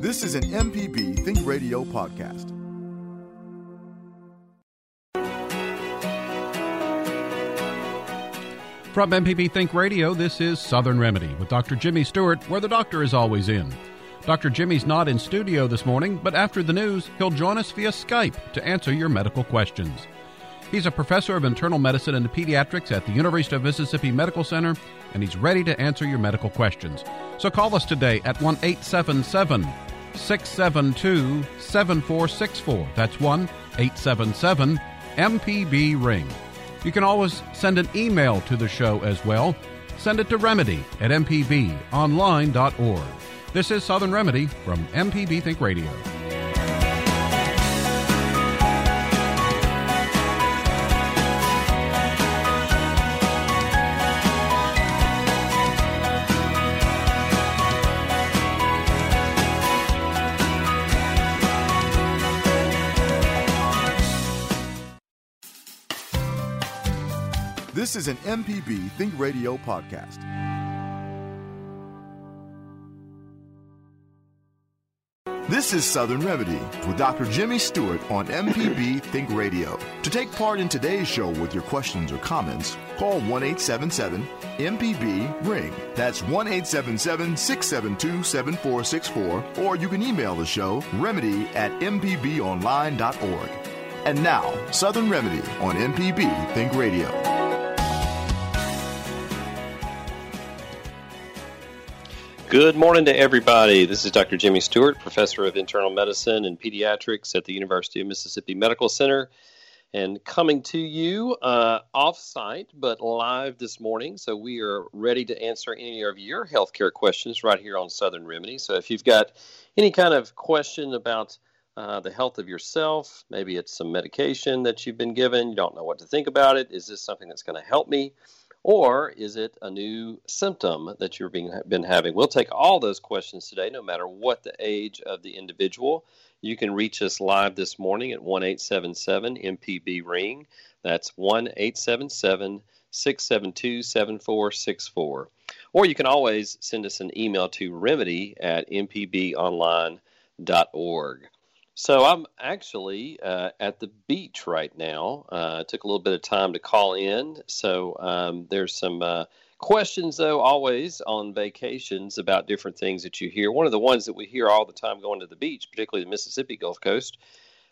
This is an MPB Think Radio podcast. From MPB Think Radio, this is Southern Remedy with Dr. Jimmy Stewart, where the doctor is always in. Dr. Jimmy's not in studio this morning, but after the news, he'll join us via Skype to answer your medical questions. He's a professor of internal medicine and pediatrics at the University of Mississippi Medical Center, and he's ready to answer your medical questions. So call us today at 1 877 672 7464. That's 1 877 MPB Ring. You can always send an email to the show as well. Send it to remedy at mpbonline.org. This is Southern Remedy from MPB Think Radio. This is an MPB Think Radio podcast. This is Southern Remedy with Dr. Jimmy Stewart on MPB Think Radio. To take part in today's show with your questions or comments, call 1 877 MPB Ring. That's 1 877 672 7464, or you can email the show remedy at mpbonline.org. And now, Southern Remedy on MPB Think Radio. Good morning to everybody. This is Dr. Jimmy Stewart, professor of internal medicine and pediatrics at the University of Mississippi Medical Center, and coming to you uh, off site but live this morning. So, we are ready to answer any of your healthcare questions right here on Southern Remedy. So, if you've got any kind of question about uh, the health of yourself, maybe it's some medication that you've been given, you don't know what to think about it, is this something that's going to help me? Or is it a new symptom that you've been, been having? We'll take all those questions today, no matter what the age of the individual. You can reach us live this morning at 1 877 MPB Ring. That's 1 877 672 7464. Or you can always send us an email to remedy at mpbonline.org. So I'm actually uh, at the beach right now. Uh, took a little bit of time to call in. So um, there's some uh, questions, though, always on vacations about different things that you hear. One of the ones that we hear all the time going to the beach, particularly the Mississippi Gulf Coast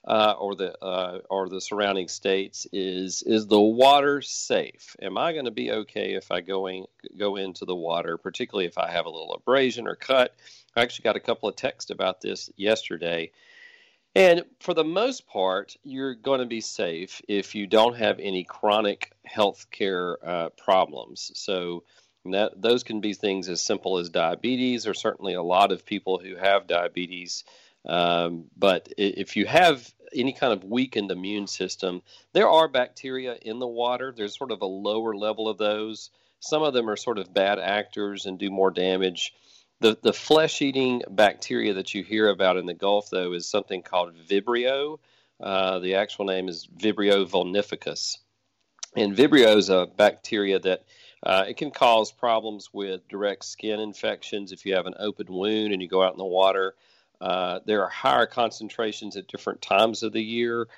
uh, or the uh, or the surrounding states, is is the water safe? Am I going to be okay if I going go into the water, particularly if I have a little abrasion or cut? I actually got a couple of texts about this yesterday. And for the most part, you're going to be safe if you don't have any chronic health care uh, problems. So that those can be things as simple as diabetes, or certainly a lot of people who have diabetes. Um, but if you have any kind of weakened immune system, there are bacteria in the water. There's sort of a lower level of those. Some of them are sort of bad actors and do more damage. The, the flesh eating bacteria that you hear about in the Gulf, though, is something called Vibrio. Uh, the actual name is Vibrio vulnificus. And Vibrio is a bacteria that uh, it can cause problems with direct skin infections if you have an open wound and you go out in the water. Uh, there are higher concentrations at different times of the year.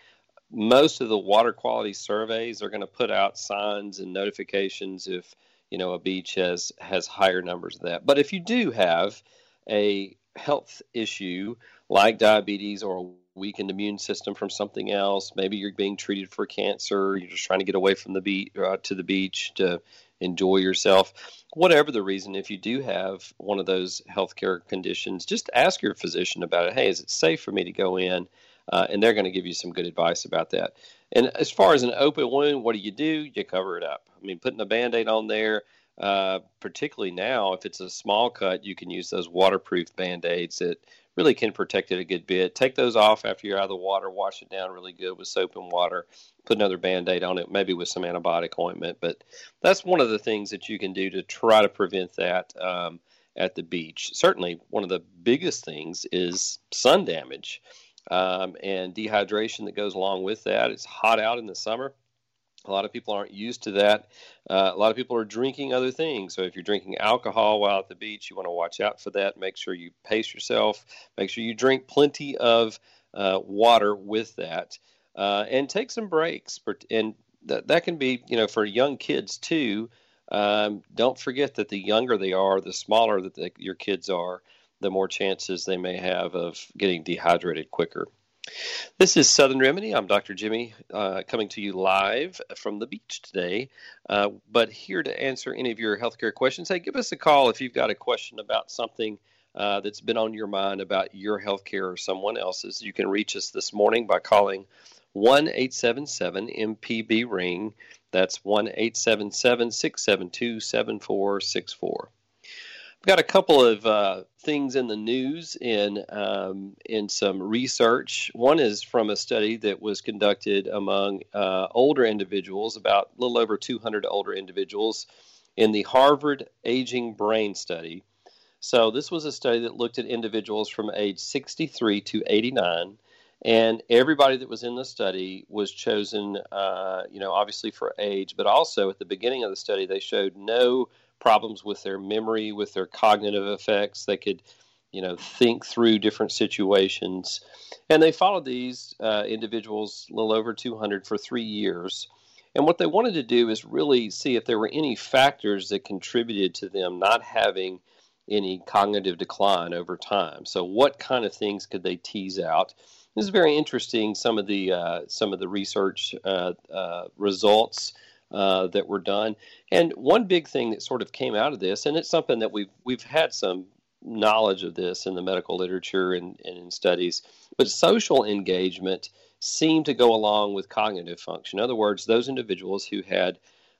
Most of the water quality surveys are going to put out signs and notifications if you know a beach has has higher numbers of that. But if you do have a health issue like diabetes or a weakened immune system from something else, maybe you're being treated for cancer, you're just trying to get away from the beach uh, to the beach to enjoy yourself. Whatever the reason, if you do have one of those healthcare conditions, just ask your physician about it. Hey, is it safe for me to go in? Uh, and they're going to give you some good advice about that. And as far as an open wound, what do you do? You cover it up. I mean, putting a band aid on there, uh, particularly now, if it's a small cut, you can use those waterproof band aids that really can protect it a good bit. Take those off after you're out of the water, wash it down really good with soap and water, put another band aid on it, maybe with some antibiotic ointment. But that's one of the things that you can do to try to prevent that. Um, at the beach. Certainly, one of the biggest things is sun damage um, and dehydration that goes along with that. It's hot out in the summer. A lot of people aren't used to that. Uh, a lot of people are drinking other things. So if you're drinking alcohol while at the beach, you want to watch out for that. Make sure you pace yourself. Make sure you drink plenty of uh, water with that, uh, and take some breaks. And that that can be, you know, for young kids too. Um, don't forget that the younger they are, the smaller that the, your kids are, the more chances they may have of getting dehydrated quicker. This is Southern Remedy. I'm Dr. Jimmy, uh, coming to you live from the beach today, uh, but here to answer any of your healthcare questions. Hey, give us a call if you've got a question about something uh, that's been on your mind about your healthcare or someone else's. You can reach us this morning by calling 1 877 MPB Ring. That's 1 877 672 7464. I've got a couple of uh, things in the news in um, in some research. One is from a study that was conducted among uh, older individuals, about a little over 200 older individuals, in the Harvard Aging Brain Study. So this was a study that looked at individuals from age 63 to 89, and everybody that was in the study was chosen, uh, you know, obviously for age, but also at the beginning of the study they showed no problems with their memory, with their cognitive effects. They could, you know, think through different situations. And they followed these uh, individuals, a little over 200, for three years. And what they wanted to do is really see if there were any factors that contributed to them not having any cognitive decline over time. So, what kind of things could they tease out? This is very interesting. Some of the uh, some of the research uh, uh results uh, that were done. And one big thing that sort of came out of this, and it's something that we've we've had some knowledge of this in the medical literature and, and in studies, but social engagement seemed to go along with cognitive function. In other words, those individuals who had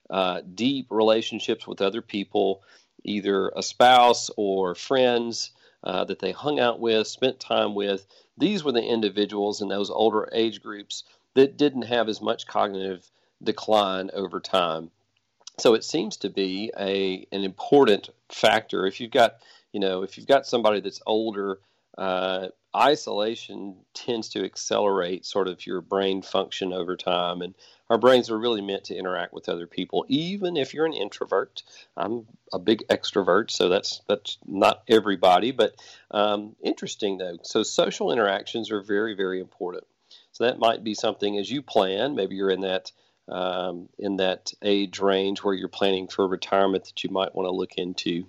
uh, deep relationships with other people, either a spouse or friends uh, that they hung out with, spent time with, these were the individuals in those older age groups that didn't have as much cognitive decline over time. So it seems to be a an important factor. If you've got you know if you've got somebody that's older, uh, isolation tends to accelerate sort of your brain function over time, and our brains are really meant to interact with other people. Even if you're an introvert, I'm a big extrovert, so that's that's not everybody, but um, interesting though. So social interactions are very very important. So that might be something as you plan. Maybe you're in that um, in that age range where you're planning for retirement that you might want to look into.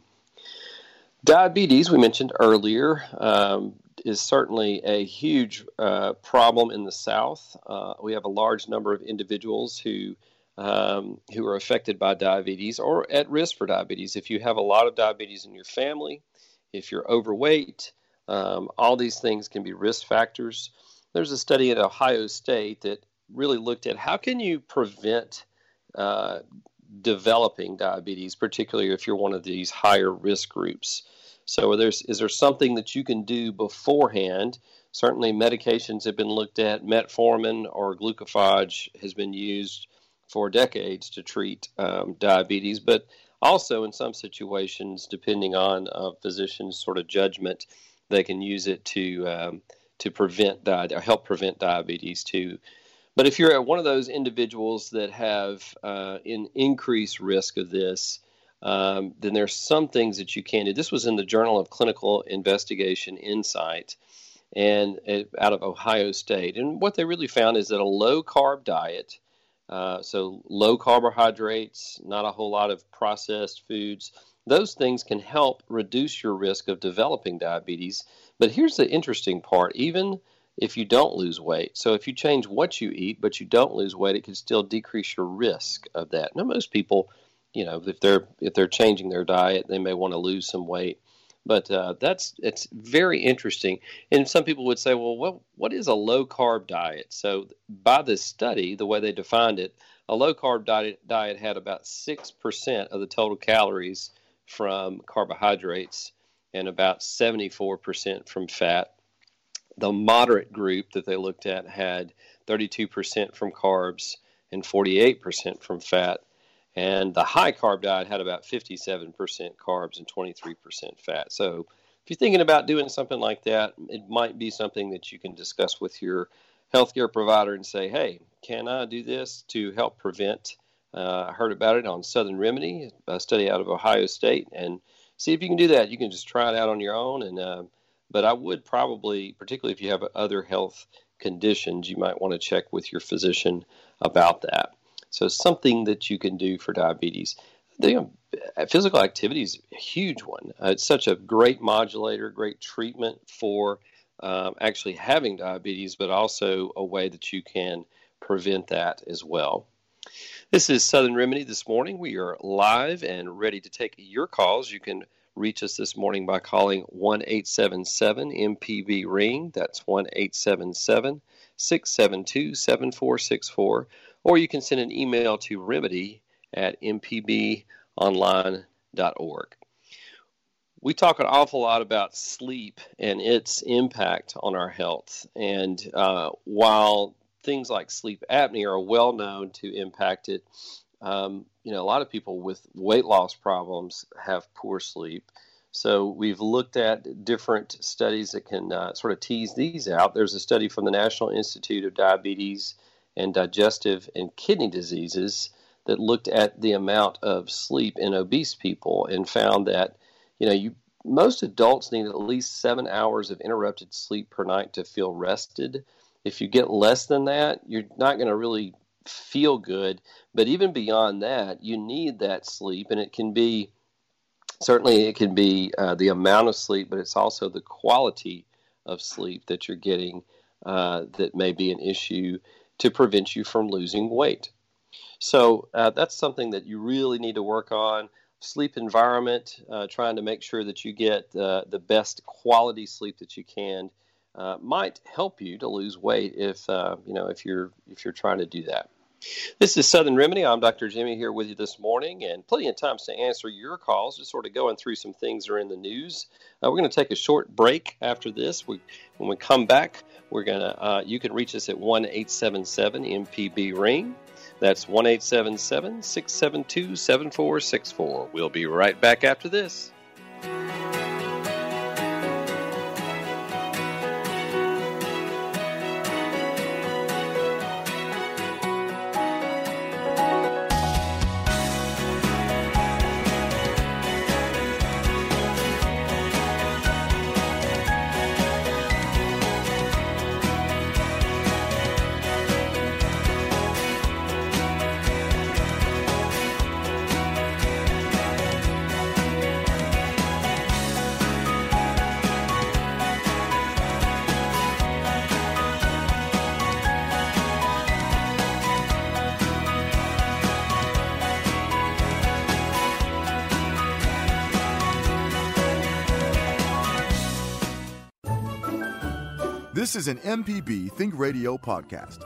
Diabetes, we mentioned earlier, um, is certainly a huge uh, problem in the South. Uh, we have a large number of individuals who um, who are affected by diabetes or at risk for diabetes. If you have a lot of diabetes in your family, if you're overweight, um, all these things can be risk factors. There's a study at Ohio State that really looked at how can you prevent uh, developing diabetes, particularly if you're one of these higher risk groups. So, there's, is there something that you can do beforehand? Certainly, medications have been looked at. Metformin or glucophage has been used for decades to treat um, diabetes, but also in some situations, depending on a physician's sort of judgment, they can use it to um, to prevent di- or help prevent diabetes too. But if you're one of those individuals that have uh, an increased risk of this, um, then there's some things that you can do. This was in the Journal of Clinical Investigation Insight, and it, out of Ohio State. And what they really found is that a low carb diet, uh, so low carbohydrates, not a whole lot of processed foods, those things can help reduce your risk of developing diabetes. But here's the interesting part: even if you don't lose weight. So if you change what you eat, but you don't lose weight, it can still decrease your risk of that. Now, most people, you know, if they're if they're changing their diet, they may want to lose some weight. But uh, that's it's very interesting. And some people would say, well, what what is a low carb diet? So by this study, the way they defined it, a low carb diet diet had about six percent of the total calories from carbohydrates and about 74% from fat The moderate group that they looked at had 32% from carbs and 48% from fat. And the high carb diet had about 57% carbs and 23% fat. So if you're thinking about doing something like that, it might be something that you can discuss with your healthcare provider and say, hey, can I do this to help prevent? Uh, I heard about it on Southern Remedy, a study out of Ohio State, and see if you can do that. You can just try it out on your own. And uh, but I would probably, particularly if you have other health conditions, you might want to check with your physician about that. So something that you can do for diabetes. The, physical activity is a huge one. Uh, it's such a great modulator, great treatment for um, actually having diabetes, but also a way that you can prevent that as well. This is Southern Remedy this morning. We are live and ready to take your calls. You can reach us this morning by calling 1 877 MPB Ring. That's 1 877 672 7464 or you can send an email to remedy at mpbonline.org. We talk an awful lot about sleep and its impact on our health. And uh, while things like sleep apnea are well known to impact it, um, you know, a lot of people with weight loss problems have poor sleep. So we've looked at different studies that can uh, sort of tease these out. There's a study from the National Institute of Diabetes and digestive and kidney diseases that looked at the amount of sleep in obese people and found that you know you most adults need at least seven hours of interrupted sleep per night to feel rested. If you get less than that, you're not going to really feel good. But even beyond that, you need that sleep, and it can be certainly it can be uh, the amount of sleep, but it's also the quality of sleep that you're getting uh, that may be an issue to prevent you from losing weight. So uh, that's something that you really need to work on. Sleep environment, uh, trying to make sure that you get uh, the best quality sleep that you can, uh, might help you to lose weight if uh, you know if you're if you're trying to do that. This is Southern Remedy. I'm Dr. Jimmy here with you this morning, and plenty of times to answer your calls. Just sort of going through some things that are in the news. Uh, we're going to take a short break after this. We, when we come back, we're going to. Uh, you can reach us at one eight seven seven MPB ring. That's one eight seven seven. We'll be right back after this. This is an MPB Think Radio podcast.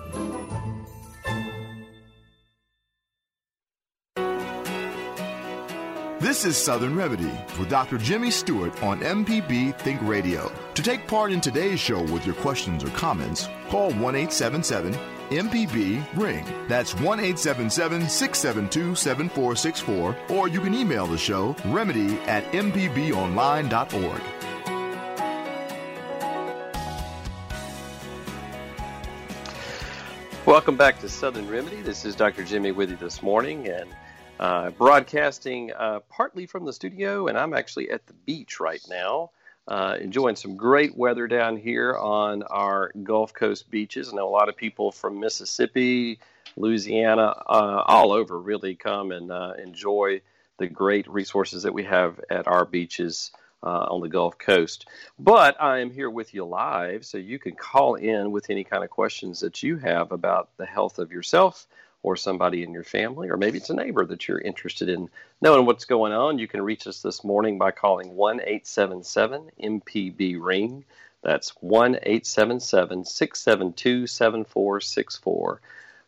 This is Southern Remedy with Dr. Jimmy Stewart on MPB Think Radio. To take part in today's show with your questions or comments, call 1 877 MPB Ring. That's 1 877 672 7464, or you can email the show remedy at mpbonline.org. Welcome back to Southern Remedy. This is Dr. Jimmy with you this morning and uh, broadcasting uh, partly from the studio, and I'm actually at the beach right now, uh, enjoying some great weather down here on our Gulf Coast beaches. I know a lot of people from Mississippi, Louisiana, uh, all over really come and uh, enjoy the great resources that we have at our beaches uh, on the Gulf Coast. But I am here with you live, so you can call in with any kind of questions that you have about the health of yourself or somebody in your family, or maybe it's a neighbor that you're interested in knowing what's going on. You can reach us this morning by calling 1 877 MPB Ring. That's 1 877 672 7464.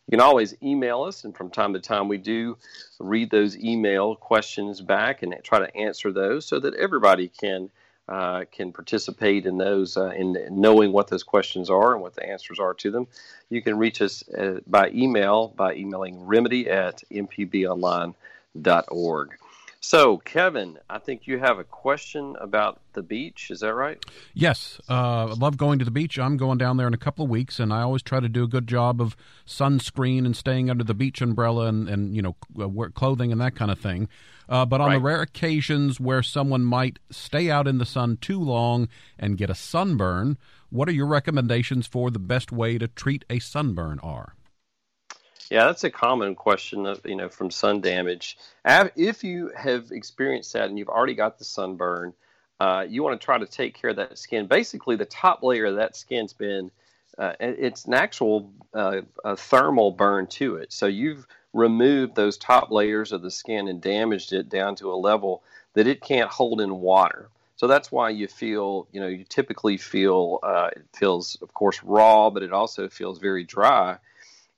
You can always email us, and from time to time we do read those email questions back and try to answer those so that everybody can uh, can participate in those, uh, in knowing what those questions are and what the answers are to them, you can reach us uh, by email by emailing remedy at mpbonline.org. So, Kevin, I think you have a question about the beach. Is that right? Yes. Uh, I love going to the beach. I'm going down there in a couple of weeks, and I always try to do a good job of sunscreen and staying under the beach umbrella and, and you know, wear clothing and that kind of thing. Uh, but on right. the rare occasions where someone might stay out in the sun too long and get a sunburn, what are your recommendations for the best way to treat a sunburn are? Yeah, that's a common question of, you know from sun damage. If you have experienced that and you've already got the sunburn, uh, you want to try to take care of that skin. Basically, the top layer of that skin's been uh, it's an actual uh, thermal burn to it. So you've removed those top layers of the skin and damaged it down to a level that it can't hold in water. So that's why you feel, you know, you typically feel uh, it feels, of course, raw, but it also feels very dry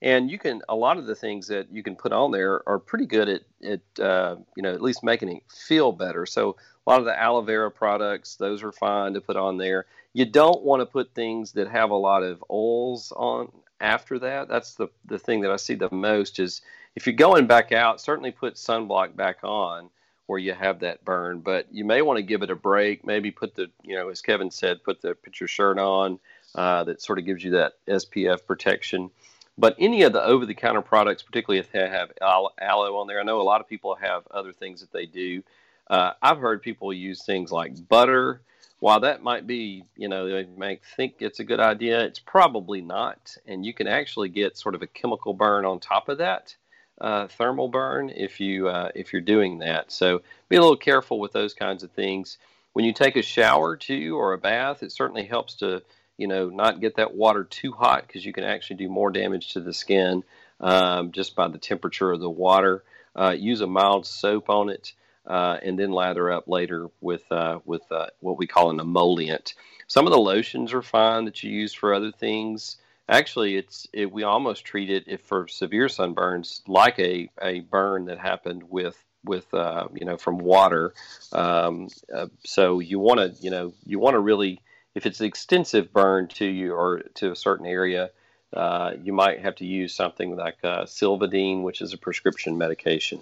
and you can a lot of the things that you can put on there are pretty good at, at uh, you know at least making it feel better. So a lot of the aloe vera products those are fine to put on there. You don't want to put things that have a lot of oils on after that. That's the the thing that i see the most is if you're going back out certainly put sunblock back on where you have that burn but you may want to give it a break. Maybe put the you know as kevin said put the put your shirt on uh, that sort of gives you that spf protection but any of the over the counter products, particularly if they have aloe on there, I know a lot of people have other things that they do. Uh, I've heard people use things like butter. While that might be, you know, they might think it's a good idea, it's probably not. And you can actually get sort of a chemical burn on top of that. Uh, thermal burn if you uh, if you're doing that. So be a little careful with those kinds of things. When you take a shower too or a bath, it certainly helps to you know, not get that water too hot because you can actually do more damage to the skin um, just by the temperature of the water. Uh, use a mild soap on it, uh, and then lather up later with uh, with uh, what we call an emollient. Some of the lotions are fine that you use for other things. Actually, it's it, we almost treat it if for severe sunburns like a, a burn that happened with with uh, you know from water. Um, uh, so you want to you know you want to really if it's an extensive burn to you or to a certain area, uh, you might have to use something like uh, Silvadene, which is a prescription medication.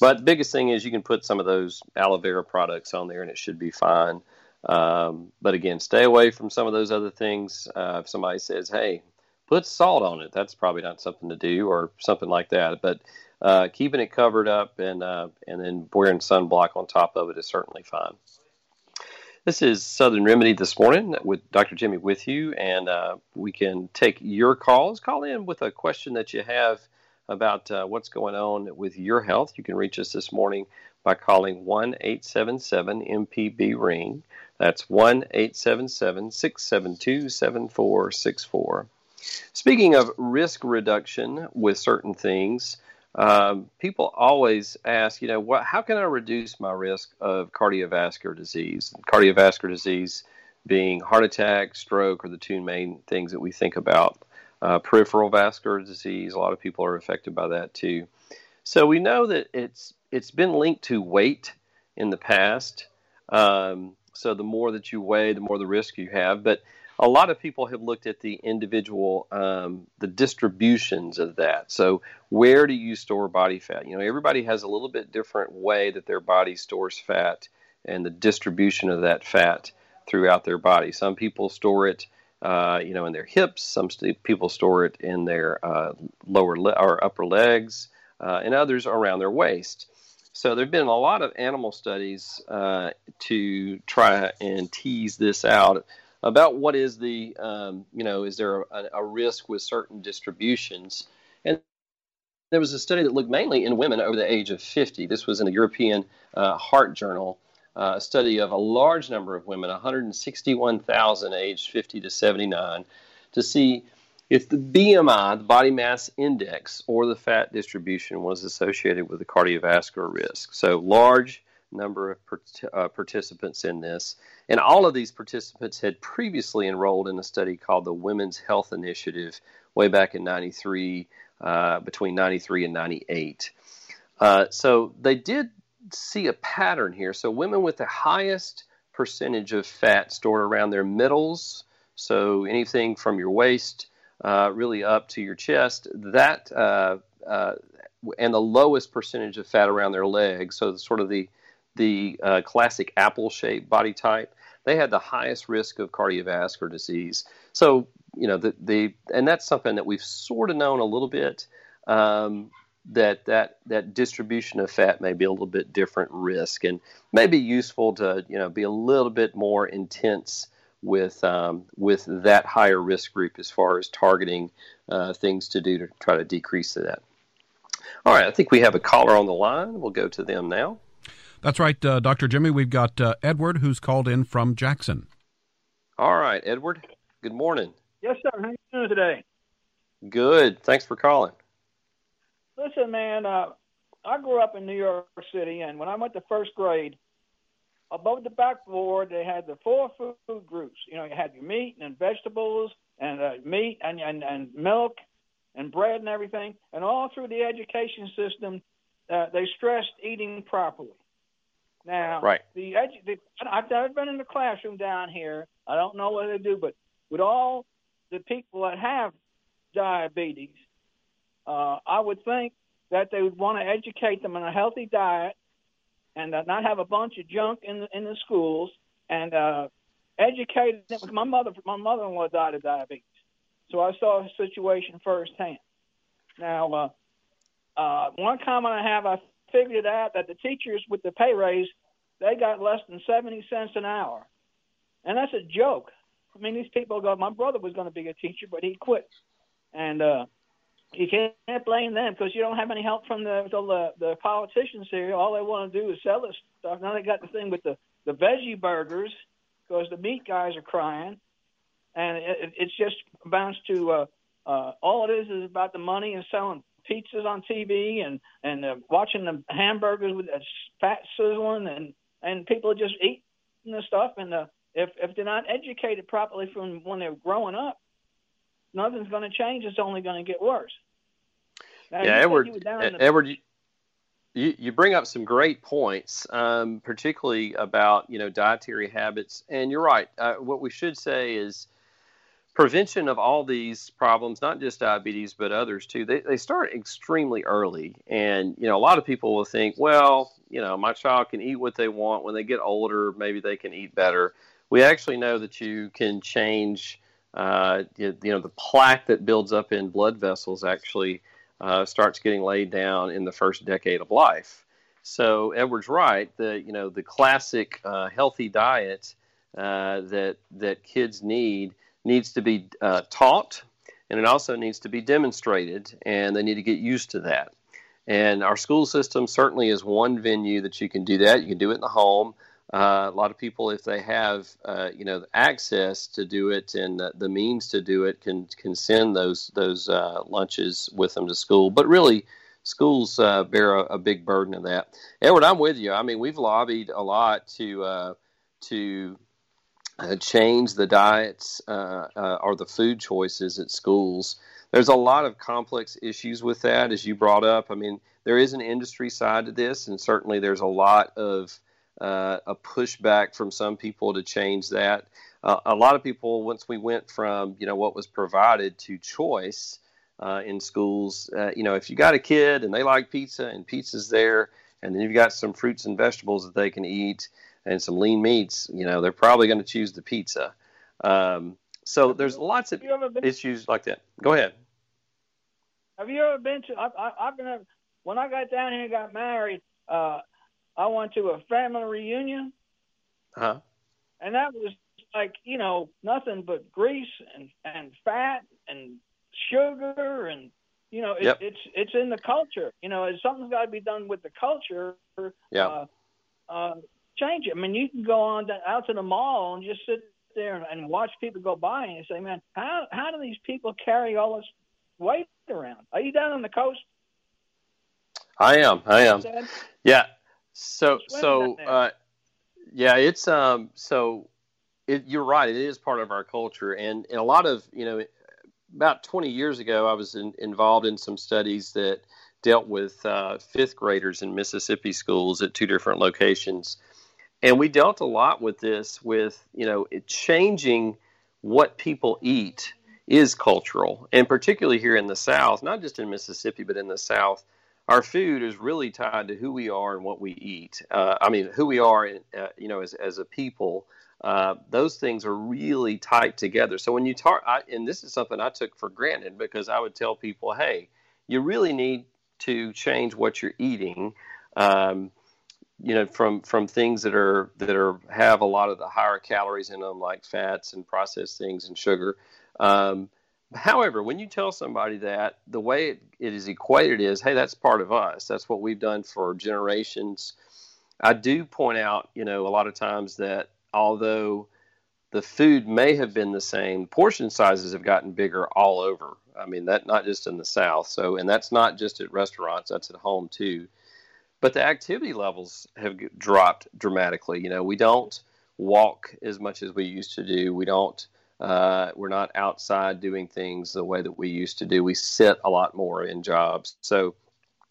But the biggest thing is you can put some of those aloe vera products on there and it should be fine. Um, but again, stay away from some of those other things. Uh, if somebody says, hey, put salt on it, that's probably not something to do or something like that. But uh, keeping it covered up and, uh, and then wearing sunblock on top of it is certainly fine. This is Southern Remedy this morning with Dr. Jimmy with you, and uh, we can take your calls. Call in with a question that you have about uh, what's going on with your health. You can reach us this morning by calling 1 877 MPB Ring. That's 1 877 672 7464. Speaking of risk reduction with certain things, um, people always ask, you know, what, how can I reduce my risk of cardiovascular disease? Cardiovascular disease being heart attack, stroke are the two main things that we think about. Uh, peripheral vascular disease, a lot of people are affected by that too. So we know that it's it's been linked to weight in the past. Um, so the more that you weigh, the more the risk you have. But a lot of people have looked at the individual um, the distributions of that. So where do you store body fat? You know everybody has a little bit different way that their body stores fat and the distribution of that fat throughout their body. Some people store it uh, you know in their hips. Some st- people store it in their uh, lower le- or upper legs uh, and others around their waist. So there have been a lot of animal studies uh, to try and tease this out about what is the um, you know is there a, a, risk with certain distributions? And there was a study that looked mainly in women over the age of 50 this was in the european uh, heart journal uh, a study of a large number of women 161000 aged 50 to 79 to see if the bmi the body mass index or the fat distribution was associated with the cardiovascular risk. So large number of uh, participants in this. And all of these participants had previously enrolled in a study called the Women's Health Initiative way back in 93, uh, between 93 and 98. Uh, so they did see a pattern here. So women with the highest percentage of fat stored around their middles. So anything from your waist uh, really up to your chest, that uh, uh, and the lowest percentage of fat around their legs. So sort of the the uh, classic apple-shaped body type. They had the highest risk of cardiovascular disease. So you know the the and that's something that we've sort of known a little bit. Um, that that that distribution of fat may be a little bit different risk and may be useful to you know be a little bit more intense with um, with that higher risk group as far as targeting uh, things to do to try to decrease that. All right, I think we have a caller on the line. We'll go to them now. That's right, uh, Dr. Jimmy. We've got uh, Edward who's called in from Jackson. All right, Edward. Good morning. Yes, sir. How are you doing today? Good. Thanks for calling. Listen, man. Uh, I grew up in New York City, and when I went to first grade, above the backboard they had the four food groups. You know, you had your meat and vegetables and uh, meat and, and and milk and bread and everything. And all through the education system, uh, they stressed eating properly. Now, right. the, edu- the I've never been in the classroom down here. I don't know what they do, but with all the people that have diabetes, uh, I would think that they would want to educate them on a healthy diet and uh, not have a bunch of junk in the, in the schools and uh, educate them. My mother, my mother-in-law died of diabetes, so I saw the situation firsthand. Now, uh, uh, one comment I have, I figured out that the teachers with the pay raise, they got less than seventy cents an hour, and that's a joke. I mean, these people go. My brother was going to be a teacher, but he quit, and uh, you can't blame them because you don't have any help from the the, the politicians here. All they want to do is sell this stuff. Now they got the thing with the the veggie burgers because the meat guys are crying, and it, it's just amounts to uh, uh, all it is is about the money and selling pizzas on TV and and uh, watching the hamburgers with the fat sizzling and and people are just eating the stuff and uh, if if they're not educated properly from when they're growing up, nothing's going to change. It's only going to get worse. Now, yeah, Edward. Edward, you, you bring up some great points, um, particularly about you know dietary habits. And you're right. Uh, what we should say is prevention of all these problems, not just diabetes but others too. They they start extremely early, and you know a lot of people will think, well, you know, my child can eat what they want. When they get older, maybe they can eat better. We actually know that you can change. Uh, you, know, the plaque that builds up in blood vessels actually uh, starts getting laid down in the first decade of life. So Edward's right. The you know the classic uh, healthy diet uh, that that kids need needs to be uh, taught, and it also needs to be demonstrated, and they need to get used to that. And our school system certainly is one venue that you can do that. You can do it in the home. Uh, a lot of people, if they have uh, you know access to do it and the, means to do it, can can send those those uh, lunches with them to school. But really, schools uh, bear a, a, big burden of that. Edward, I'm with you. I mean, we've lobbied a lot to uh, to uh, change the diets or the food choices at schools. There's a lot of complex issues with that, as you brought up. I mean, there is an industry side to this, and certainly there's a lot of uh, a pushback from some people to change that. Uh, a lot of people, once we went from you know what was provided to choice uh, in schools, uh, you know, if you got a kid and they like pizza and pizza's there, and then you've got some fruits and vegetables that they can eat and some lean meats, you know, they're probably going to choose the pizza. Um, so there's lots of issues like that. Go ahead. Have you ever been to? I, have been when I got down here and got married. Uh, I went to a family reunion. Huh. And that was like, you know, nothing but grease and, and fat and sugar and you know, it, yep. it's it's in the culture. You know, something's got to be done with the culture. Yeah. Uh, uh, change it. I mean, you can go on to, out to the mall and just sit there and, and watch people go by and you say, "Man, how how do these people carry all this weight around?" Are you down on the coast? I am. I am. Yeah. So so uh, yeah, it's um so it, you're right. It is part of our culture, and, and a lot of you know about 20 years ago, I was in, involved in some studies that dealt with uh, fifth graders in Mississippi schools at two different locations. And we dealt a lot with this, with you know, changing what people eat is cultural, and particularly here in the South, not just in Mississippi, but in the South, our food is really tied to who we are and what we eat. Uh, I mean, who we are, uh, you know, as as a people. Uh, those things are really tight together. So when you talk, I, and this is something I took for granted because I would tell people, hey, you really need to change what you're eating. Um, you know, from from things that are that are have a lot of the higher calories in them, like fats and processed things and sugar. Um, however, when you tell somebody that, the way it, it is equated is, hey, that's part of us. That's what we've done for generations. I do point out, you know, a lot of times that although the food may have been the same, portion sizes have gotten bigger all over. I mean, that not just in the South. So, and that's not just at restaurants; that's at home too. But the activity levels have dropped dramatically. You know, we don't walk as much as we used to do. We don't. Uh, we're not outside doing things the way that we used to do. We sit a lot more in jobs. So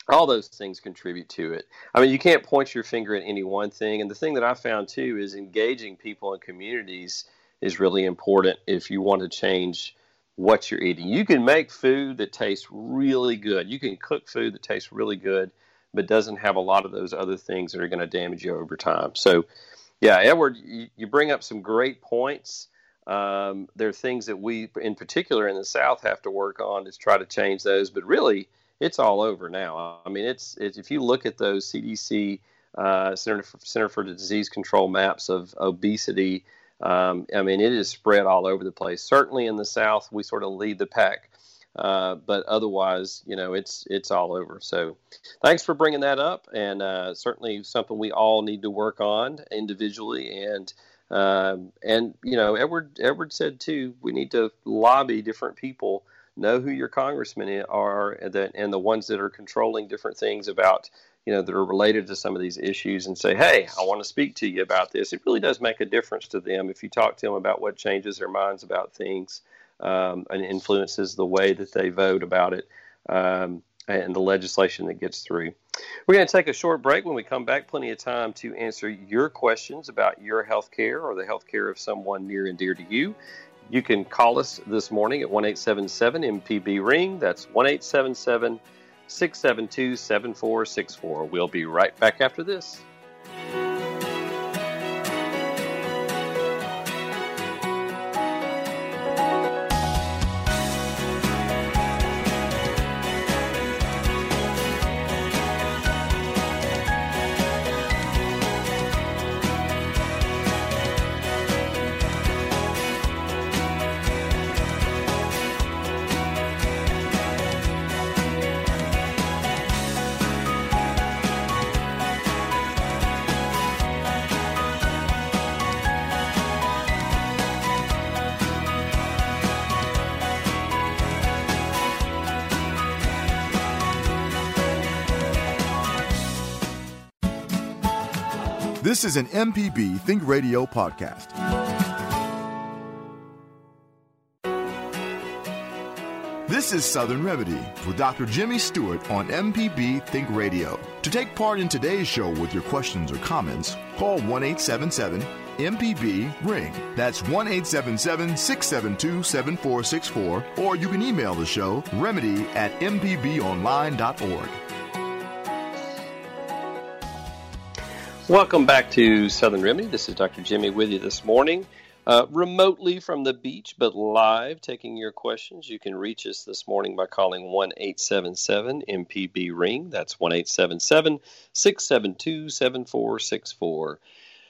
all those things contribute to it. I mean, you can't point your finger at any one thing. And the thing that I found too is engaging people in communities is really important if you want to change what you're eating. You can make food that tastes really good. You can cook food that tastes really good, but doesn't have a lot of those other things that are going to damage you over time. So, yeah, Edward, you, you bring up some great points. Um, there are things that we, in particular in the South, have to work on to try to change those. But really, it's all over now. I mean, it's, it's if you look at those CDC uh, Center for, Center for Disease Control maps of obesity, um, I mean, it is spread all over the place. Certainly in the South, we sort of lead the pack. Uh, but otherwise, you know, it's it's all over. So, thanks for bringing that up, and uh, certainly something we all need to work on individually. And um, and you know, Edward Edward said too, we need to lobby different people know who your congressmen are and the, and the ones that are controlling different things about you know that are related to some of these issues and say hey i want to speak to you about this it really does make a difference to them if you talk to them about what changes their minds about things um, and influences the way that they vote about it um, and the legislation that gets through. We're going to take a short break. When we come back, plenty of time to answer your questions about your health care or the health care of someone near and dear to you. You can call us this morning at 1 877 MPB Ring. That's 1 877 672 7464. We'll be right back after this. This is an MPB Think Radio podcast. This is Southern Remedy with Dr. Jimmy Stewart on MPB Think Radio. To take part in today's show with your questions or comments, call 1 877 MPB Ring. That's 1 877 672 7464, or you can email the show remedy at mpbonline.org. Welcome back to Southern Remedy. This is Dr. Jimmy with you this morning, uh, remotely from the beach, but live taking your questions. You can reach us this morning by calling 1 877 MPB Ring. That's 1 877 672 7464.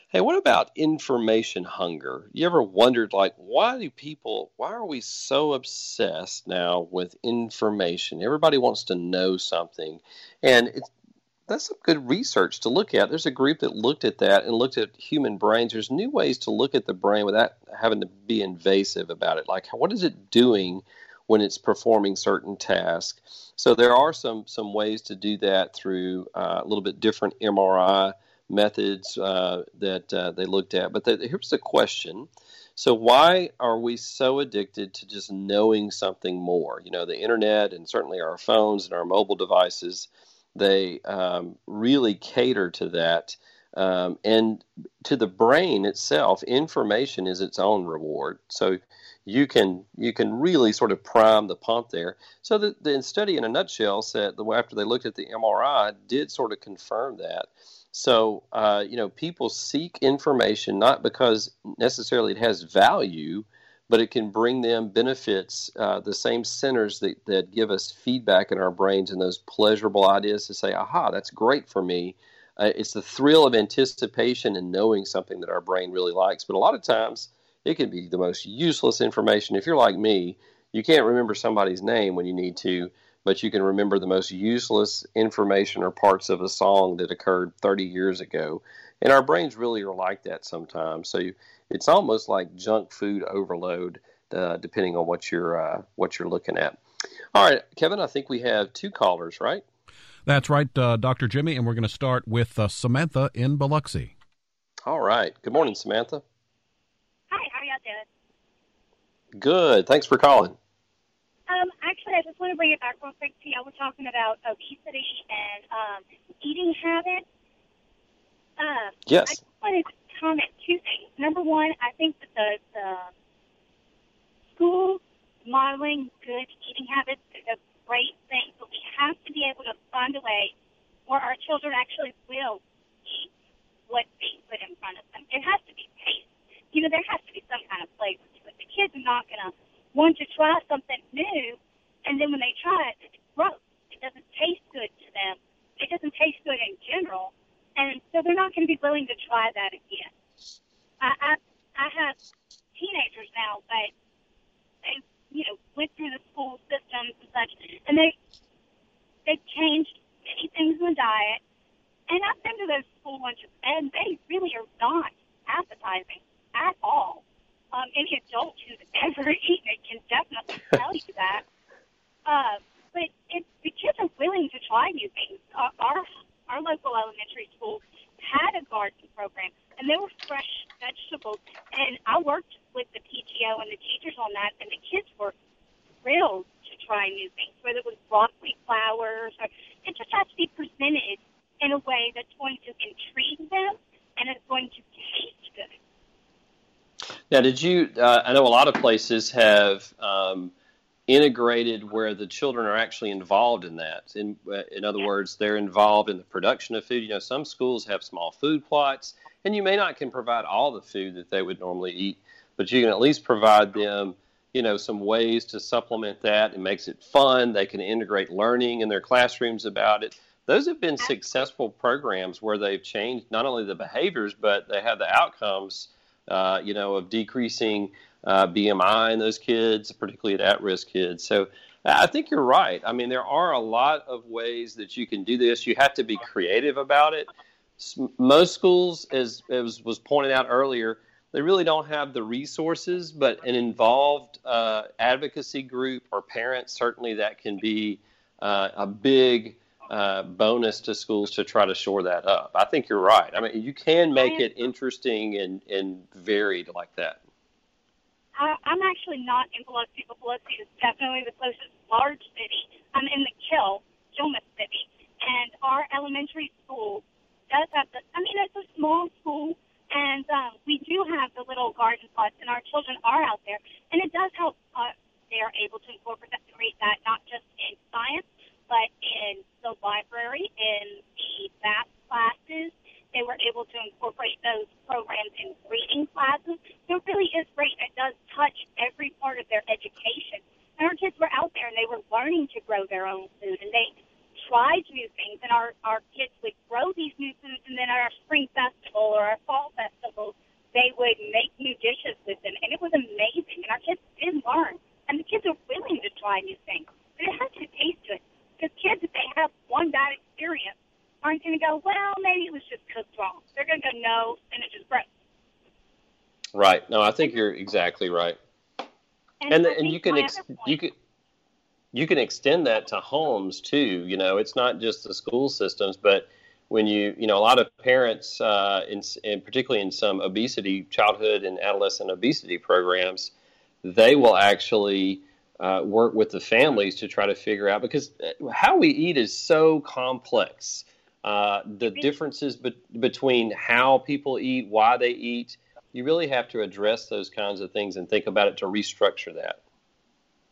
Hey, what about information hunger? You ever wondered, like, why do people, why are we so obsessed now with information? Everybody wants to know something. And it's, that's some good research to look at. There's a group that looked at that and looked at human brains. There's new ways to look at the brain without having to be invasive about it. Like, what is it doing when it's performing certain tasks? So there are some some ways to do that through uh, a little bit different MRI methods uh, that uh, they looked at. But the, here's the question. So why are we so addicted to just knowing something more? You know, the internet and certainly our phones and our mobile devices – they um, really cater to that. Um, and to the brain itself, information is its own reward. So you can you can really sort of prime the pump there. So the, the study, in a nutshell, said the after they looked at the MRI, did sort of confirm that. So uh, you know, people seek information not because necessarily it has value, but it can bring them benefits. Uh, the same centers that that give us feedback in our brains and those pleasurable ideas to say, "Aha, that's great for me." Uh, it's the thrill of anticipation and knowing something that our brain really likes. But a lot of times, it can be the most useless information. If you're like me, you can't remember somebody's name when you need to, but you can remember the most useless information or parts of a song that occurred 30 years ago. And our brains really are like that sometimes. So you, it's almost like junk food overload, uh, depending on what you're uh, what you're looking at. All right, Kevin, I think we have two callers, right? That's right, uh, Dr. Jimmy, and we're going to start with uh, Samantha in Biloxi. All right. Good morning, Samantha. Hi, how are y'all doing? Good. Thanks for calling. Um, actually, I just want to bring it back real quick to y'all. We're talking about obesity and um, eating habits. Uh, yes. I just wanted to comment two things. Number one, I think that the, the school modeling good eating habits is a great thing, but we have to be able to find a way where our children actually will eat what's being put in front of them. It has to be taste. You know, there has to be some kind of flavor to it. The kids are not going to want to try something new, and then when they try it, it's gross. It doesn't taste good to them. It doesn't taste good in general, and so they're not going to be willing to try that again. I, I I have teenagers now, but they you know went through the school systems and such, and they they've changed many things in the diet. And I've been to those school lunches, and they really are not appetizing at all. Um, any adult who's ever eaten it can definitely tell you that. Uh, but it, the kids are willing to try new things. Our, our our local elementary school had a garden program, and there were fresh vegetables. And I worked with the PTO and the teachers on that, and the kids were thrilled to try new things, whether it was broccoli flowers or it just has to be presented in a way that's going to intrigue them and it's going to taste good. Now, did you? Uh, I know a lot of places have um, integrated where the children are actually involved in that. In uh, in other words, they're involved in the production of food. You know, some schools have small food plots, and you may not can provide all the food that they would normally eat, but you can at least provide them. You know, some ways to supplement that. It makes it fun. They can integrate learning in their classrooms about it. Those have been successful programs where they've changed not only the behaviors, but they have the outcomes. Uh, you know, of decreasing uh, BMI in those kids, particularly at at-risk kids. So I think you're right. I mean, there are a lot of ways that you can do this. You have to be creative about it. Most schools, as, as was pointed out earlier, they really don't have the resources, but an involved uh, advocacy group or parents, certainly that can be uh, a big uh, bonus to schools to try to shore that up. I think you're right. I mean, you can make it interesting and, and varied like that. I, I'm actually not in Biloxi, but Biloxi is definitely the closest large city. I'm in the Kill, Kilmus City, and our elementary school does have the. I mean, it's a small school, and um, we do have the little garden plots, and our children are out there, and it does help. Uh, they are able to incorporate that not just in science, but in the library, in the math classes, they were able to incorporate those programs in reading classes. So it really is great. It does touch every part of their education. And our kids were out there and they were learning to grow their own food and they tried new things and our, our kids would grow these new foods and then at our spring festival or our fall festival they would make new dishes with them and it was amazing and our kids did learn and the kids are willing to try new things. But it has to taste good. Because kids if they have one bad experience aren't going to go, well, maybe it was just cooked wrong. They're going to go, no, and it just broke. Right. No, I think you're exactly right. And and, and you can ex- you can you can extend that to homes too. You know, it's not just the school systems, but when you you know a lot of parents, uh, in, in particularly in some obesity, childhood and adolescent obesity programs, they will actually uh, work with the families to try to figure out because uh, how we eat is so complex uh, the differences be- between how people eat, why they eat. You really have to address those kinds of things and think about it to restructure that.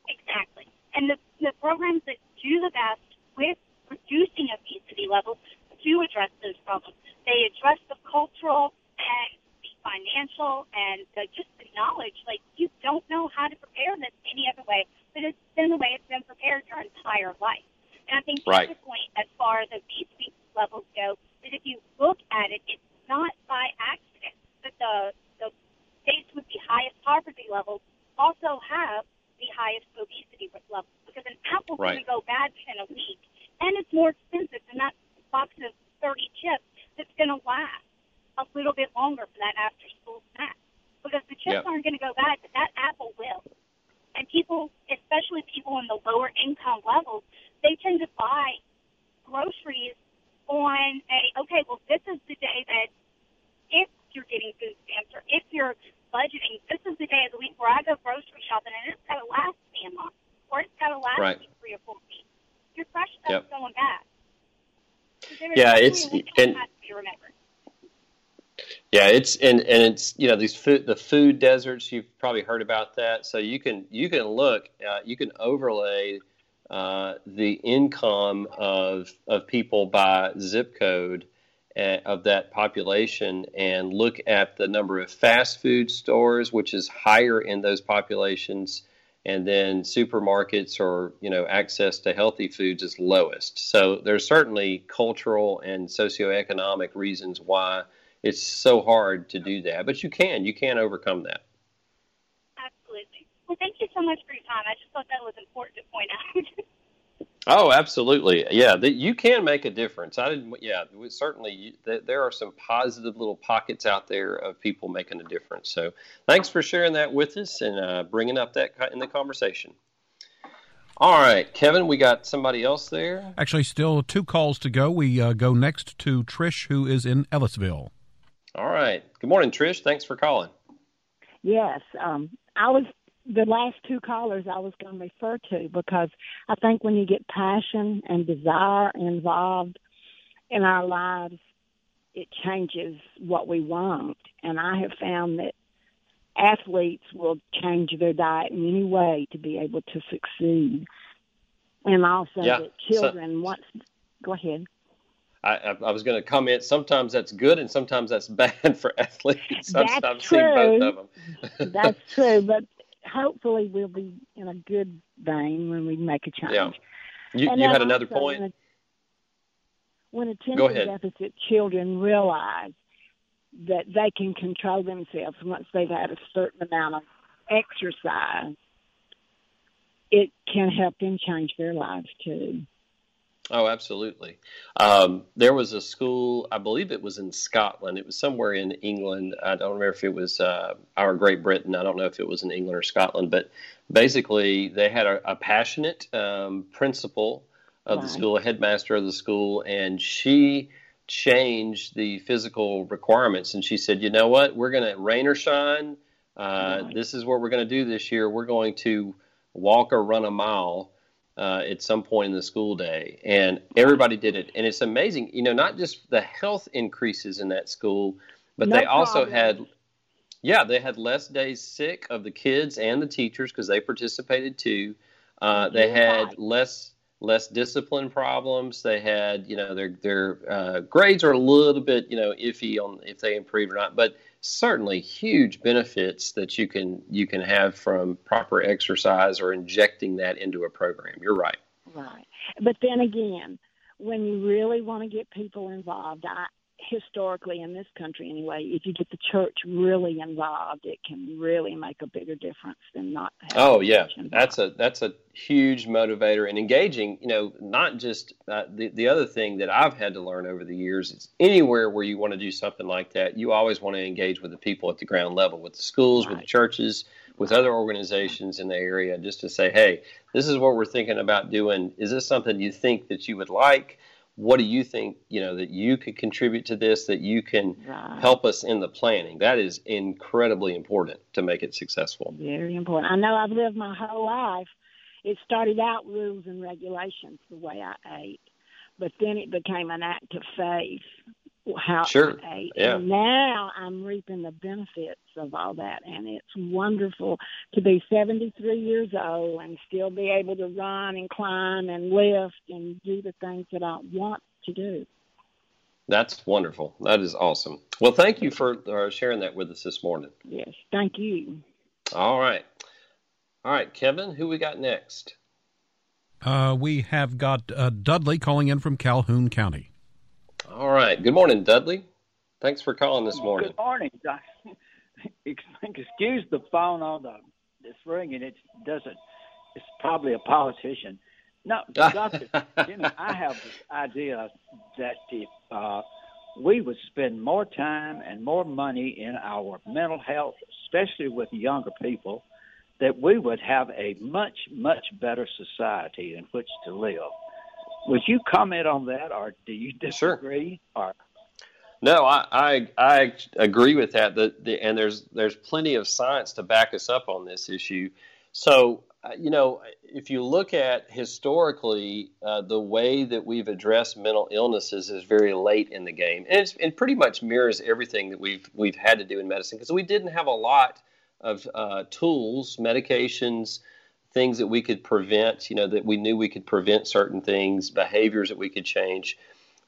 Exactly. And the, the programs that do the best with reducing obesity levels do address those problems. They address the cultural and the financial and the, just the knowledge. Like you don't know how to prepare this any other way, but it's been the way it's been prepared your entire life. And I think right. the point as far as obesity levels go is if you look at it, it's not by accident that the the states with the highest poverty levels also have the highest obesity levels because an apple's right. going to go bad within a week, and it's more expensive than that box of 30 chips that's going to last a little bit longer for that after school snack because the chips Yep. aren't going to go bad, but that apple will. And people, especially people in the lower income levels, they tend to buy groceries on a okay, well, this is the day that if you're getting food stamps or if you're budgeting, this is the day of the week where I go grocery shopping and it's got to last me a month or it's got to last Right. me three or four weeks. Your fresh stuff's Yep. going. So Yeah, it's- and- that has to be remembered. Yeah, it's and and it's you know these food the food deserts you've probably heard about that. So you can you can look uh, you can overlay uh, the income of of people by zip code uh, of that population and look at the number of fast food stores, which is higher in those populations, and then supermarkets or you know access to healthy foods is lowest. So there's certainly cultural and socioeconomic reasons why it's so hard to do that, but you can you can overcome that. Absolutely. Well, thank you so much for your time. I just thought that was important to point out. Oh, absolutely. Yeah, that you can make a difference. I didn't. Yeah, we- certainly. You, th- there are some positive little pockets out there of people making a difference. So, thanks for sharing that with us and uh, bringing up that in the conversation. All right, Kevin, we got somebody else there. Actually, still two calls to go. We uh, go next to Trish, who is in Ellisville. All right. Good morning, Trish. Thanks for calling. Yes, um, I was the last two callers I was going to refer to because I think when you get passion and desire involved in our lives, it changes what we want. And I have found that athletes will change their diet in any way to be able to succeed. And also Yeah, that so- children once go ahead. I, I, was going to comment. Sometimes that's good, and sometimes that's bad for athletes. I've, That's I've seen both true. of them. That's true, but hopefully we'll be in a good vein when we make a change. Yeah. You, you had another point. When, when attention deficit children realize that they can control themselves once they've had a certain amount of exercise, it can help them change their lives too. Oh, absolutely. Um, there was a school, I believe it was in Scotland. It was somewhere in England. I don't remember if it was uh, our Great Britain. I don't know if it was in England or Scotland, but basically they had a, a passionate um, principal of the school, a headmaster of the school, and she changed the physical requirements. And she said, you know what? We're going to rain or shine. Uh. This is what we're going to do this year. We're going to walk or run a mile uh, at some point in the school day, and everybody did it. And it's amazing, you know, not just the health increases in that school, but No they also had, yeah, they had less days sick of the kids and the teachers because they participated too. Uh, they You're had less less discipline problems. They had, you know, their their uh, grades are a little bit, you know, iffy on if they improve or not, but certainly huge benefits that you can you can have from proper exercise or injecting that into a program. You're right. Right. But then again, when you really want to get people involved, I, historically in this country anyway, if you get the church really involved, it can really make a bigger difference than not. having Oh yeah, that's a that's a huge motivator and engaging. You know, not just uh, the the other thing that I've had to learn over the years is anywhere where you want to do something like that, you always want to engage with the people at the ground level, with the schools, with the churches, with other organizations in the area, just to say, hey, this is what we're thinking about doing. Is this something you think that you would like? What do you think? You know that you could contribute to this, that you can Right. help us in the planning. That is incredibly important to make it successful. Very important. I know I've lived my whole life. It started out rules and regulations the way I ate, but then it became an act of faith. How sure. I. Yeah. And now I'm reaping the benefits of all that, and it's wonderful to be 73 years old and still be able to run and climb and lift and do the things that I want to do. That's wonderful. That is awesome. Well, thank you for uh, sharing that with us this morning. Yes, thank you. All right. All right, Kevin, who we got next? Uh, we have got uh, Dudley calling in from Calhoun County. All right. Good morning, Dudley. Thanks for calling this morning. Good morning. Excuse the phone on the it's ringing. It doesn't. It's probably a politician. No, Doctor Jimmy, I have this idea that if uh, we would spend more time and more money in our mental health, especially with younger people, that we would have a much, much better society in which to live. Would you comment on that, or do you disagree? Sure. Or no, I, I, I agree with that. The, the, and there's there's plenty of science to back us up on this issue. So uh, you know, if you look at historically, uh, the way that we've addressed mental illnesses is very late in the game, and it pretty much mirrors everything that we've we've had to do in medicine because we didn't have a lot of uh, tools, medications, things that we could prevent. You know, that we knew we could prevent certain things, behaviors that we could change.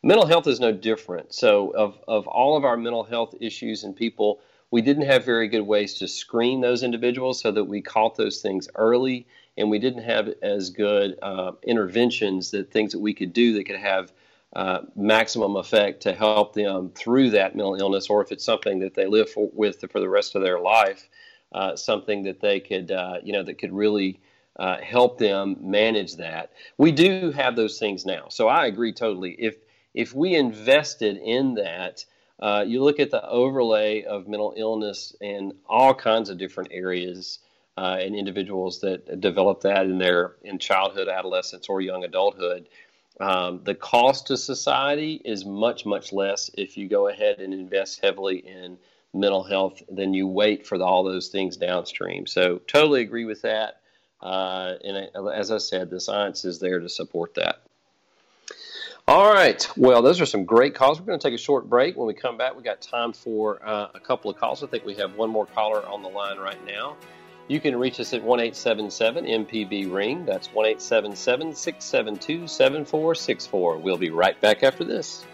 Mental health is no different. So, of of all of our mental health issues and people we didn't have very good ways to screen those individuals so that we caught those things early, and we didn't have as good uh, interventions that things that we could do that could have uh, maximum effect to help them through that mental illness, or if it's something that they live for, with for the rest of their life, uh, something that they could, uh, you know, that could really uh, help them manage that. We do have those things now, so I agree totally. If if we invested in that uh, you look at the overlay of mental illness in all kinds of different areas uh, and individuals that develop that in their in childhood, adolescence, or young adulthood. Um, the cost to society is much much less if you go ahead and invest heavily in mental health than you wait for the, all those things downstream. So totally agree with that. Uh, and as I said, the science is there to support that. All right. Well, those are some great calls. We're going to take a short break. When we come back, we got time for uh, a couple of calls. I think we have one more caller on the line right now. You can reach us at 1 877 MPB Ring. That's 1 672 7464. We'll be right back after this.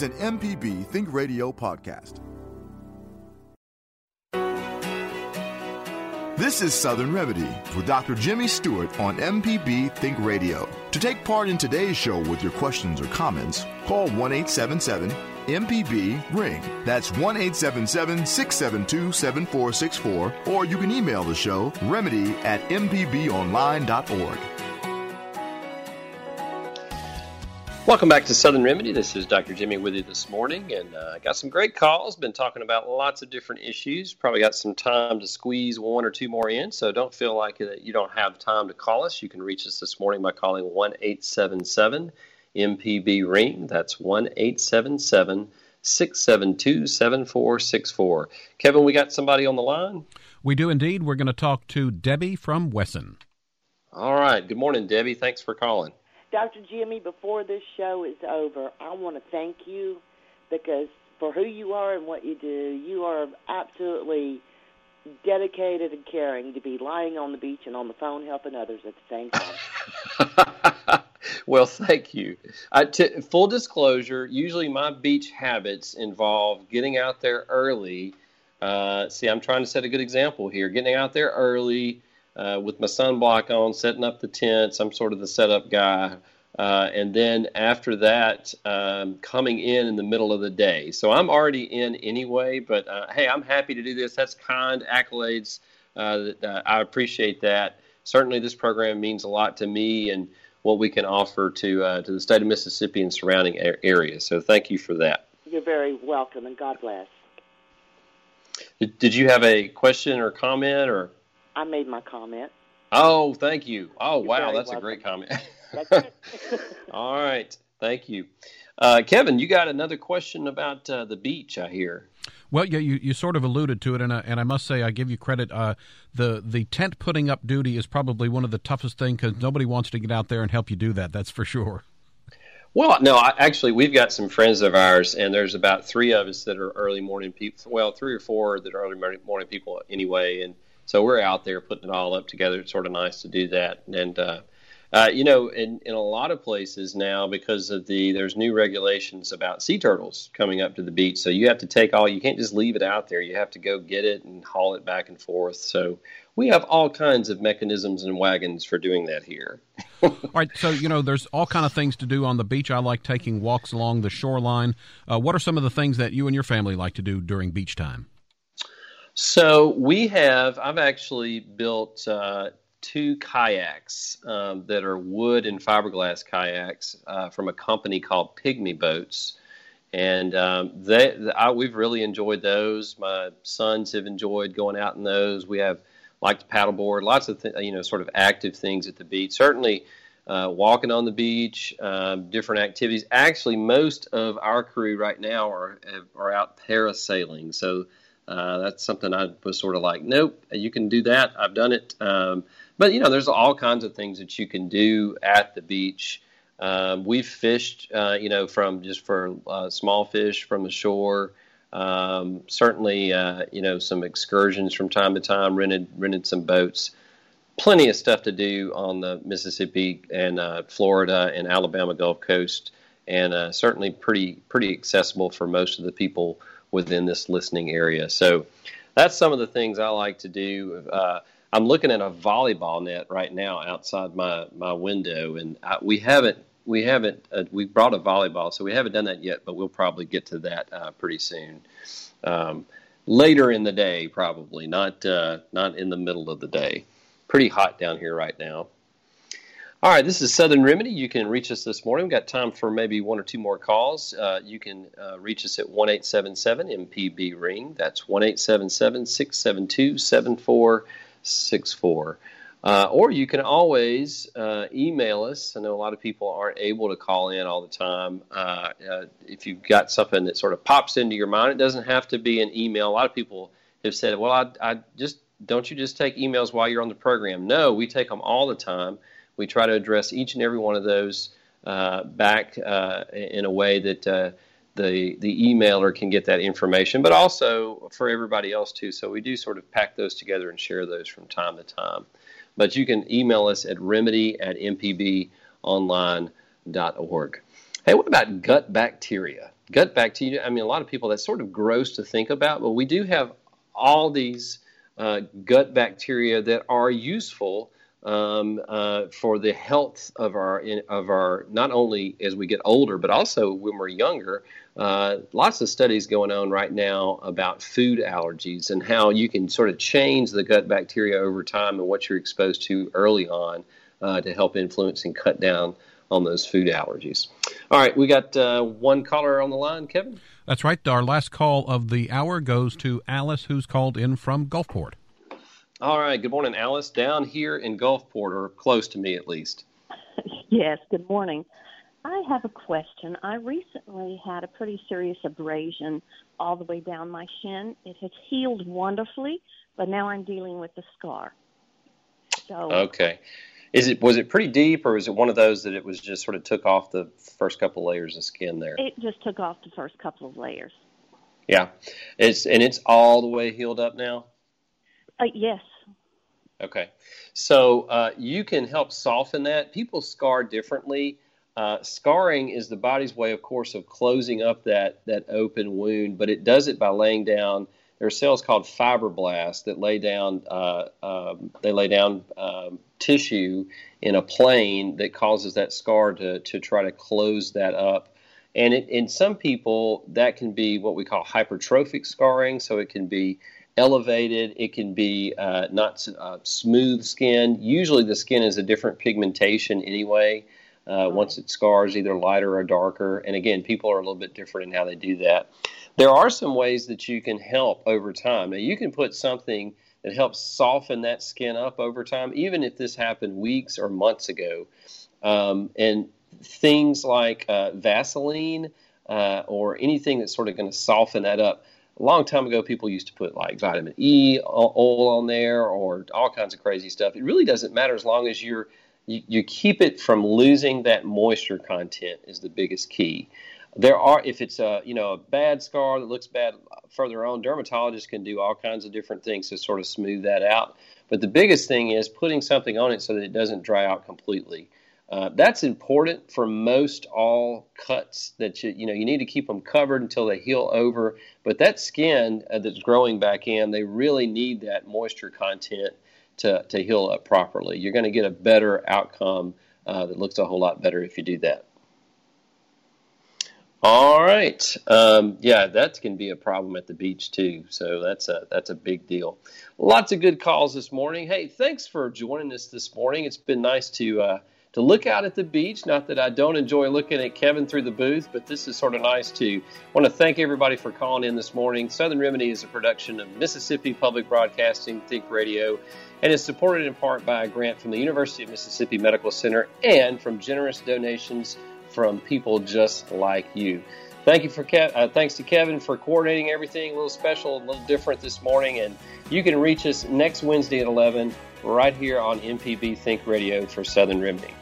Is an MPB Think Radio podcast. This is Southern Remedy with Dr. Jimmy Stewart on MPB Think Radio. To take part in today's show with your questions or comments, call 1 877 MPB Ring. That's 1 877 672 7464, or you can email the show remedy at mpbonline.org. Welcome back to Southern Remedy. This is Dr. Jimmy with you this morning, and uh, got some great calls. Been talking about lots of different issues. Probably got some time to squeeze one or two more in, so don't feel like that you don't have time to call us. You can reach us this morning by calling one eight seven seven MPB Ring. That's one eight seven seven six seven two seven four six four. Kevin, we got somebody on the line. We do indeed. We're going to talk to Debbie from Wesson. All right. Good morning, Debbie. Thanks for calling. Dr. Jimmy, before this show is over, I want to thank you because for who you are and what you do, you are absolutely dedicated and caring to be lying on the beach and on the phone helping others at the same time. well, thank you. Full disclosure, usually my beach habits involve getting out there early. Uh, see, I'm trying to set a good example here. Getting out there early, uh, with my sunblock on, setting up the tents. I'm sort of the setup guy. Uh, and then after that, um, coming in in the middle of the day. So I'm already in anyway, but uh, hey, I'm happy to do this. That's kind accolades. Uh, uh, I appreciate that. Certainly, this program means a lot to me and what we can offer to uh, to the state of Mississippi and surrounding areas. So thank you for that. You're very welcome, and God bless. Did, did you have a question or comment, or? I made my comment. Oh, thank you. Oh, You're wow, that's welcome. a great comment. That's it. All right, thank you, uh, Kevin. You got another question about uh, the beach? I hear. Well, yeah, you, you sort of alluded to it, and I, and I must say I give you credit. Uh, the the tent putting up duty is probably one of the toughest things because nobody wants to get out there and help you do that. That's for sure. Well, no, I, actually, we've got some friends of ours, and there's about three of us that are early morning people. Well, three or four that are early morning people anyway, and so we're out there putting it all up together. It's sort of nice to do that, and uh, uh, you know, in, in a lot of places now, because of the there's new regulations about sea turtles coming up to the beach, so you have to take all. You can't just leave it out there. You have to go get it and haul it back and forth. So we have all kinds of mechanisms and wagons for doing that here. all right, so you know, there's all kind of things to do on the beach. I like taking walks along the shoreline. Uh, what are some of the things that you and your family like to do during beach time? So we have. I've actually built uh, two kayaks um, that are wood and fiberglass kayaks uh, from a company called Pygmy Boats. And um, they, I, we've really enjoyed those. My sons have enjoyed going out in those. We have like to paddleboard, lots of th- you know sort of active things at the beach. Certainly, uh, walking on the beach, um, different activities. Actually, most of our crew right now are are out parasailing. So uh, that's something I was sort of like, nope, you can do that. I've done it. Um, but you know, there's all kinds of things that you can do at the beach. Um, we've fished, uh, you know, from just for uh, small fish from the shore. Um, certainly, uh, you know, some excursions from time to time. Rented rented some boats. Plenty of stuff to do on the Mississippi and uh, Florida and Alabama Gulf Coast, and certainly pretty pretty accessible for most of the people within this listening area. So that's some of the things I like to do. Uh, I'm looking at a volleyball net right now outside my my window, and I, we haven't we haven't uh, we brought a volleyball, so we haven't done that yet, but we'll probably get to that uh, pretty soon. Um, later in the day, probably not uh, not in the middle of the day. Pretty hot down here right now. All right, this is Southern Remedy. You can reach us this morning. We've got time for maybe one or two more calls. Uh, you can uh, reach us at 1 877 MPB Ring. That's 1 877 672 7464. Uh, or you can always uh, email us. I know a lot of people aren't able to call in all the time. Uh, uh, if you've got something that sort of pops into your mind, it doesn't have to be an email. A lot of people have said, well, I, I just don't you just take emails while you're on the program? No, we take them all the time. We try to address each and every one of those uh, back uh, in a way that uh, the the emailer can get that information, but also for everybody else too. So we do sort of pack those together and share those from time to time. But you can email us at remedy at mpbonline.org. Hey, what about gut bacteria? Gut bacteria, I mean, a lot of people, that's sort of gross to think about, but we do have all these uh, gut bacteria that are useful um, uh, for the health of our of our not only as we get older, but also when we're younger. Uh, lots of studies going on right now about food allergies and how you can sort of change the gut bacteria over time and what you're exposed to early on uh, to help influence and cut down on those food allergies. All right, we got uh, one caller on the line, Kevin. That's right. Our last call of the hour goes to Alice, who's called in from Gulfport. All right. Good morning, Alice. Down here in Gulfport, or close to me at least. Yes. Good morning. I have a question. I recently had a pretty serious abrasion all the way down my shin. It has healed wonderfully, but now I'm dealing with the scar. So Okay. Is it was it pretty deep, or was it one of those that it was just sort of took off the first couple layers of skin there? it just took off the first couple of layers. Yeah. It's and it's all the way healed up now. Uh, yes. Okay. So uh, you can help soften that. People scar differently. Uh, scarring is the body's way, of course, of closing up that, that open wound, but it does it by laying down there are cells called fibroblasts that lay down uh, um, they lay down um, tissue in a plane that causes that scar to, to try to close that up. And it, in some people, that can be what we call hypertrophic scarring. So it can be elevated, it can be uh, not uh, smooth skin. Usually, the skin is a different pigmentation anyway. Uh, once it scars, either lighter or darker. And again, people are a little bit different in how they do that. There are some ways that you can help over time. Now, you can put something that helps soften that skin up over time, even if this happened weeks or months ago. Um, and things like uh, Vaseline uh, or anything that's sort of going to soften that up. A long time ago, people used to put like vitamin E uh, oil on there or all kinds of crazy stuff. It really doesn't matter as long as you're you, you keep it from losing that moisture content is the biggest key. There are if it's a you know a bad scar that looks bad further on, dermatologists can do all kinds of different things to sort of smooth that out. But the biggest thing is putting something on it so that it doesn't dry out completely. Uh, that's important for most all cuts that you you know you need to keep them covered until they heal over. But that skin uh, that's growing back in, they really need that moisture content to to heal up properly. You're going to get a better outcome uh, that looks a whole lot better if you do that. All right. Um, yeah, that can be a problem at the beach too. So that's a that's a big deal. Lots of good calls this morning. Hey, thanks for joining us this morning. It's been nice to uh, to look out at the beach. Not that I don't enjoy looking at Kevin through the booth, but this is sort of nice too. I want to thank everybody for calling in this morning. Southern Remedy is a production of Mississippi Public Broadcasting Think Radio and is supported in part by a grant from the University of Mississippi Medical Center and from generous donations from people just like you. Thank you for uh, thanks to Kevin for coordinating everything a little special, a little different this morning. And you can reach us next Wednesday at 11 right here on MPB Think Radio for Southern Remedy.